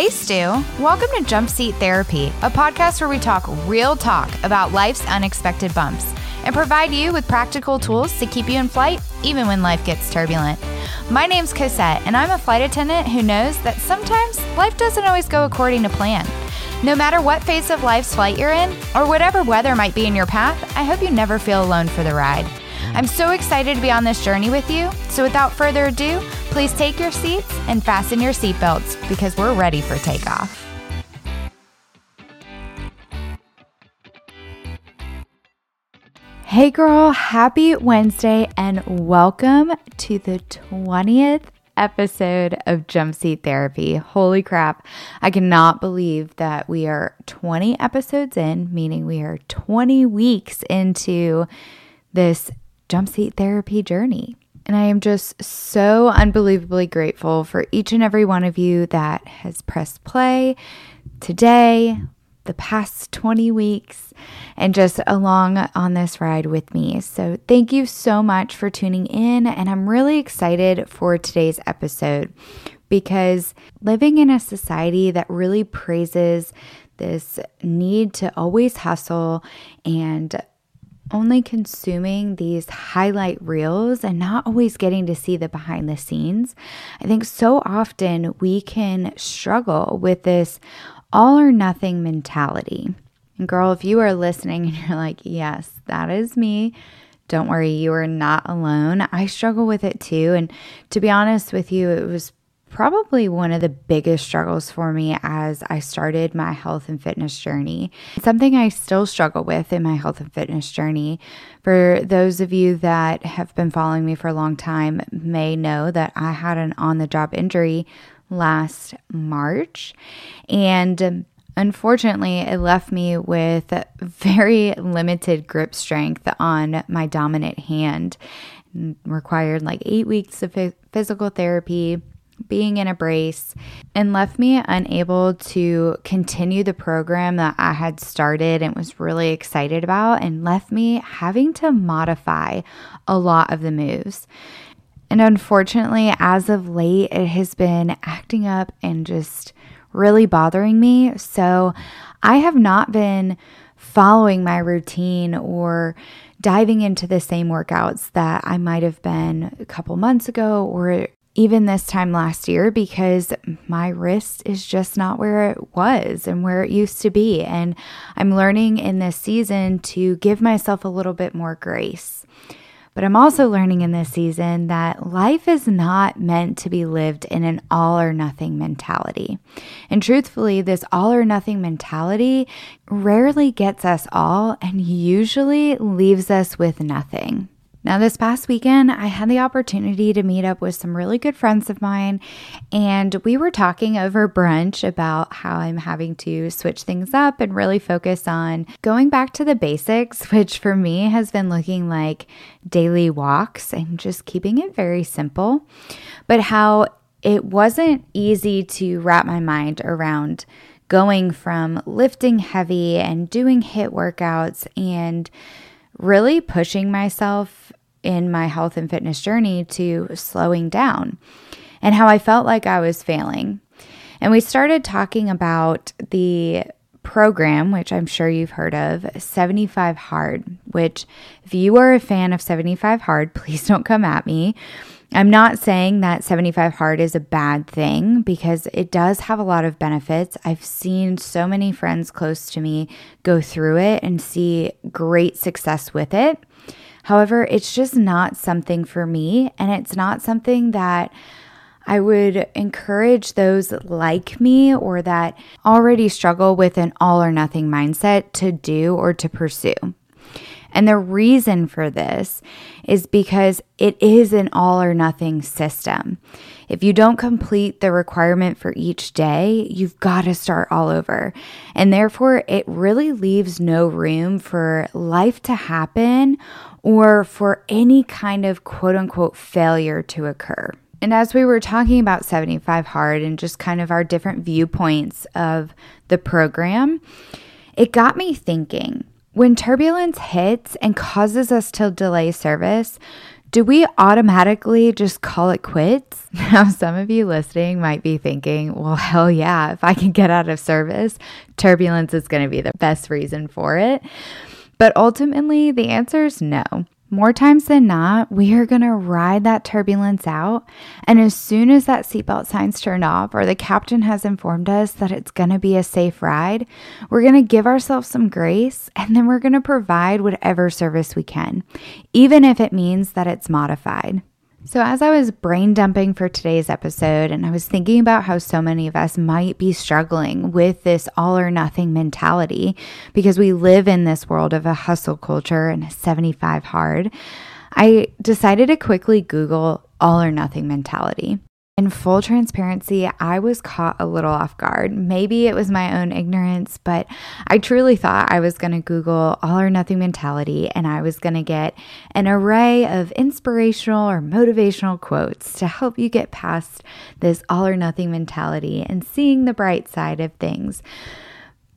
Hey, Stu. Welcome to Jump Seat Therapy, a podcast where we talk real talk about life's unexpected bumps and provide you with practical tools to keep you in flight even when life gets turbulent. My name's Cosette, and I'm a flight attendant who knows that sometimes life doesn't always go according to plan. No matter what phase of life's flight you're in, or whatever weather might be in your path, I hope you never feel alone for the ride. I'm so excited to be on this journey with you, so without further ado, please take your seats and fasten your seatbelts because we're ready for takeoff. Hey girl, happy Wednesday and welcome to the 20th episode of Jump Seat Therapy. Holy crap. I cannot believe that we are 20 episodes in, meaning we are 20 weeks into this Jump Seat Therapy journey. And I am just so unbelievably grateful for each and every one of you that has pressed play today, the past 20 weeks and just along on this ride with me. So, thank you so much for tuning in. And I'm really excited for today's episode because living in a society that really praises this need to always hustle and only consuming these highlight reels and not always getting to see the behind the scenes, I think so often we can struggle with this all or nothing mentality. And girl, if you are listening and you're like, yes, that is me, don't worry, you are not alone. I struggle with it too. And to be honest with you, it was probably one of the biggest struggles for me as I started my health and fitness journey. Something I still struggle with in my health and fitness journey. For those of you that have been following me for a long time may know that I had an on the job injury last March. And um, unfortunately, it left me with very limited grip strength on my dominant hand. Required like eight weeks of physical therapy, being in a brace, and left me unable to continue the program that I had started and was really excited about, and left me having to modify a lot of the moves. And unfortunately, as of late, it has been acting up and just really bothering me. So I have not been following my routine or diving into the same workouts that I might have been a couple months ago or even this time last year because my wrist is just not where it was and where it used to be. And I'm learning in this season to give myself a little bit more grace. But I'm also learning in this season that life is not meant to be lived in an all or nothing mentality. And truthfully, this all or nothing mentality rarely gets us all and usually leaves us with nothing. Now, this past weekend, I had the opportunity to meet up with some really good friends of mine, and we were talking over brunch about how I'm having to switch things up and really focus on going back to the basics, which for me has been looking like daily walks and just keeping it very simple. But how it wasn't easy to wrap my mind around going from lifting heavy and doing HIIT workouts and really pushing myself in my health and fitness journey to slowing down and how I felt like I was failing. And we started talking about the program, which I'm sure you've heard of, 75 Hard, which, if you are a fan of 75 Hard, please don't come at me. I'm not saying that 75 Hard is a bad thing because it does have a lot of benefits. I've seen so many friends close to me go through it and see great success with it. However, it's just not something for me, and it's not something that I would encourage those like me or that already struggle with an all or nothing mindset to do or to pursue. And the reason for this is because it is an all or nothing system. If you don't complete the requirement for each day, you've got to start all over. And therefore, it really leaves no room for life to happen or for any kind of quote unquote failure to occur. And as we were talking about 75 Hard and just kind of our different viewpoints of the program, it got me thinking when turbulence hits and causes us to delay service, do we automatically just call it quits? Now, some of you listening might be thinking, well, hell yeah, if I can get out of service, turbulence is going to be the best reason for it. But ultimately, the answer is no. More times than not, we are going to ride that turbulence out. And as soon as that seatbelt sign's turned off or the captain has informed us that it's going to be a safe ride, we're going to give ourselves some grace and then we're going to provide whatever service we can, even if it means that it's modified. So, as I was brain dumping for today's episode, and I was thinking about how so many of us might be struggling with this all or nothing mentality because we live in this world of a hustle culture and a 75 hard, I decided to quickly Google all or nothing mentality. In full transparency, I was caught a little off guard. Maybe it was my own ignorance, but I truly thought I was going to Google all or nothing mentality and I was going to get an array of inspirational or motivational quotes to help you get past this all or nothing mentality and seeing the bright side of things.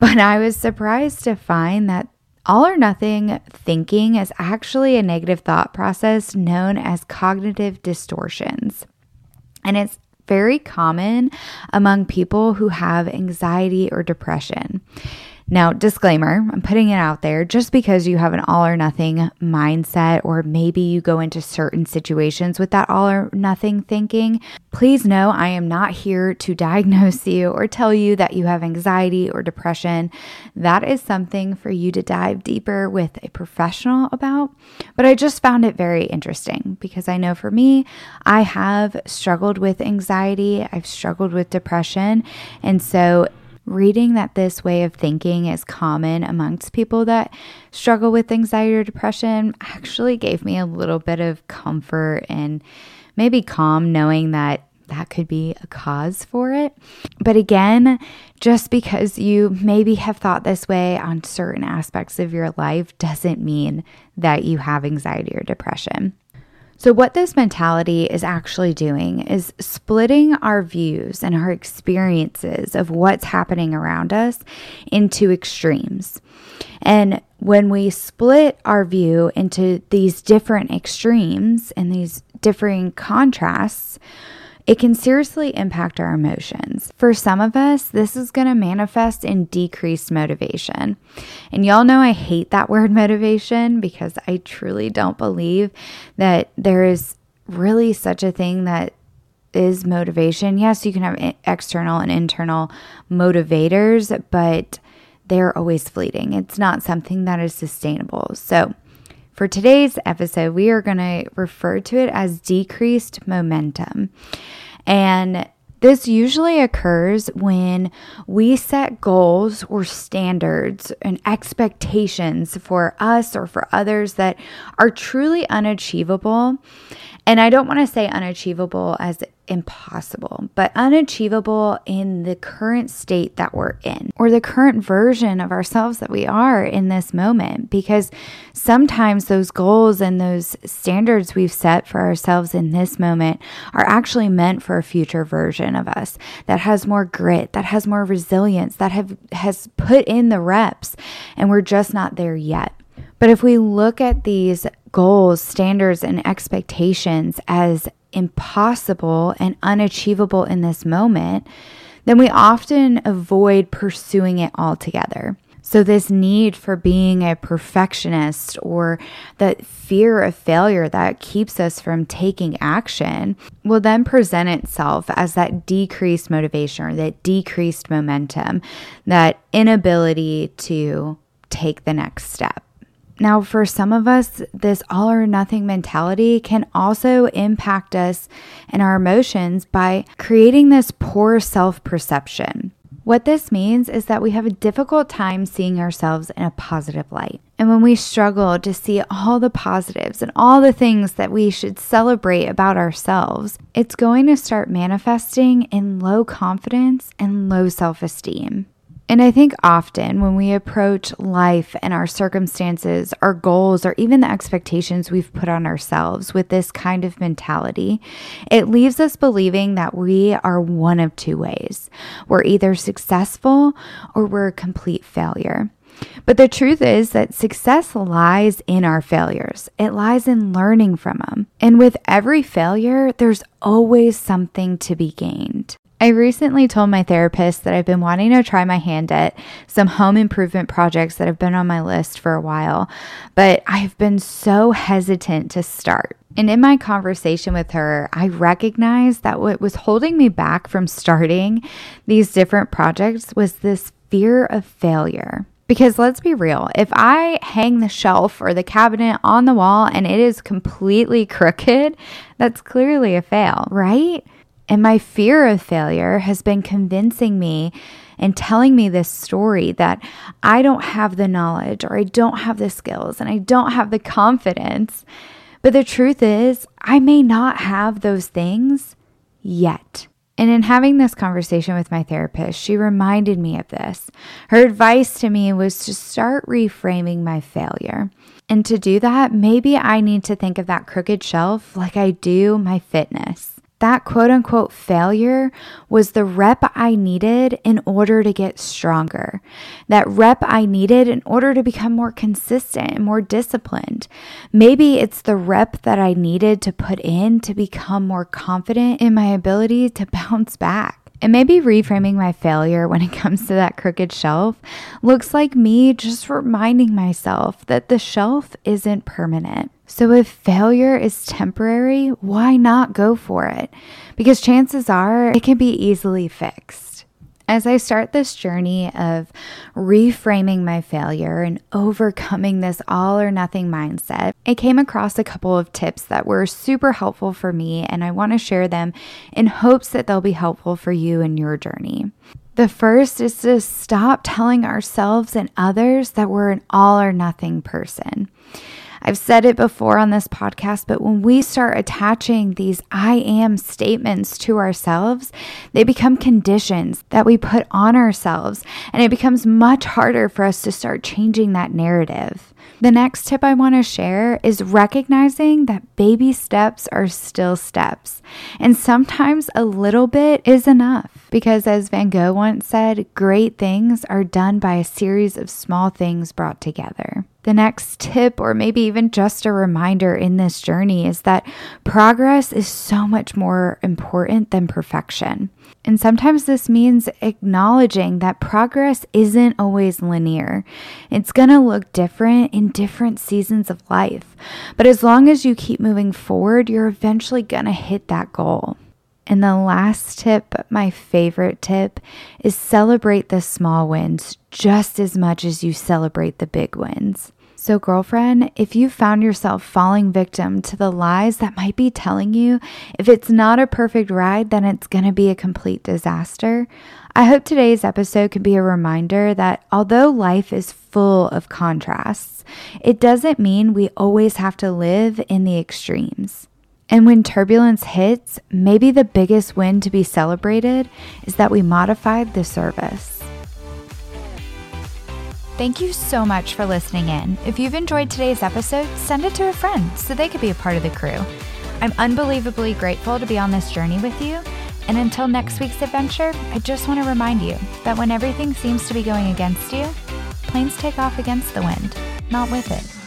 But I was surprised to find that all or nothing thinking is actually a negative thought process known as cognitive distortions. And it's very common among people who have anxiety or depression. Now, disclaimer, I'm putting it out there just because you have an all or nothing mindset, or maybe you go into certain situations with that all or nothing thinking. Please know I am not here to diagnose you or tell you that you have anxiety or depression. That is something for you to dive deeper with a professional about. But I just found it very interesting because I know for me, I have struggled with anxiety, I've struggled with depression. And so reading that this way of thinking is common amongst people that struggle with anxiety or depression actually gave me a little bit of comfort and maybe calm knowing that that could be a cause for it. But again, just because you maybe have thought this way on certain aspects of your life doesn't mean that you have anxiety or depression. So, what this mentality is actually doing is splitting our views and our experiences of what's happening around us into extremes. And when we split our view into these different extremes and these differing contrasts, it can seriously impact our emotions. For some of us, this is going to manifest in decreased motivation. And y'all know I hate that word motivation because I truly don't believe that there is really such a thing that is motivation. Yes, you can have external and internal motivators, but they're always fleeting. It's not something that is sustainable. So, for today's episode, we are going to refer to it as decreased momentum. And this usually occurs when we set goals or standards and expectations for us or for others that are truly unachievable. And I don't want to say unachievable as impossible, but unachievable in the current state that we're in or the current version of ourselves that we are in this moment. Because sometimes those goals and those standards we've set for ourselves in this moment are actually meant for a future version of us that has more grit, that has more resilience, that have has put in the reps, and we're just not there yet. But if we look at these goals, standards, and expectations as impossible and unachievable in this moment, then we often avoid pursuing it altogether. So, this need for being a perfectionist or the fear of failure that keeps us from taking action will then present itself as that decreased motivation or that decreased momentum, that inability to take the next step. Now, for some of us, this all or nothing mentality can also impact us and our emotions by creating this poor self perception. What this means is that we have a difficult time seeing ourselves in a positive light. And when we struggle to see all the positives and all the things that we should celebrate about ourselves, it's going to start manifesting in low confidence and low self esteem. And I think often when we approach life and our circumstances, our goals, or even the expectations we've put on ourselves with this kind of mentality, it leaves us believing that we are one of two ways. We're either successful or we're a complete failure. But the truth is that success lies in our failures. It lies in learning from them. And with every failure, there's always something to be gained. I recently told my therapist that I've been wanting to try my hand at some home improvement projects that have been on my list for a while, but I've been so hesitant to start. And in my conversation with her, I recognized that what was holding me back from starting these different projects was this fear of failure. Because let's be real, if I hang the shelf or the cabinet on the wall and it is completely crooked, that's clearly a fail, right? And my fear of failure has been convincing me and telling me this story that I don't have the knowledge or I don't have the skills and I don't have the confidence. But the truth is, I may not have those things yet. And in having this conversation with my therapist, she reminded me of this. Her advice to me was to start reframing my failure. And to do that, maybe I need to think of that crooked shelf like I do my fitness that quote unquote failure was the rep I needed in order to get stronger. That rep I needed in order to become more consistent and more disciplined. Maybe it's the rep that I needed to put in to become more confident in my ability to bounce back. And maybe reframing my failure when it comes to that crooked shelf looks like me just reminding myself that the shelf isn't permanent. So if failure is temporary, why not go for it? Because chances are it can be easily fixed. As I start this journey of reframing my failure and overcoming this all or nothing mindset, I came across a couple of tips that were super helpful for me, and I want to share them in hopes that they'll be helpful for you in your journey. The first is to stop telling ourselves and others that we're an all or nothing person. I've said it before on this podcast, but when we start attaching these I am statements to ourselves, they become conditions that we put on ourselves, and it becomes much harder for us to start changing that narrative. The next tip I want to share is recognizing that baby steps are still steps, and sometimes a little bit is enough. Because, as Van Gogh once said, great things are done by a series of small things brought together. The next tip, or maybe even just a reminder in this journey, is that progress is so much more important than perfection. And sometimes this means acknowledging that progress isn't always linear. It's going to look different in different seasons of life. But as long as you keep moving forward, you're eventually going to hit that goal. And the last tip, my favorite tip, is celebrate the small wins just as much as you celebrate the big wins. So, girlfriend, if you found yourself falling victim to the lies that might be telling you if it's not a perfect ride, then it's going to be a complete disaster, I hope today's episode can be a reminder that although life is full of contrasts, it doesn't mean we always have to live in the extremes. And when turbulence hits, maybe the biggest win to be celebrated is that we modified the service. Thank you so much for listening in. If you've enjoyed today's episode, send it to a friend so they could be a part of the crew. I'm unbelievably grateful to be on this journey with you. And until next week's adventure, I just want to remind you that when everything seems to be going against you, planes take off against the wind, not with it.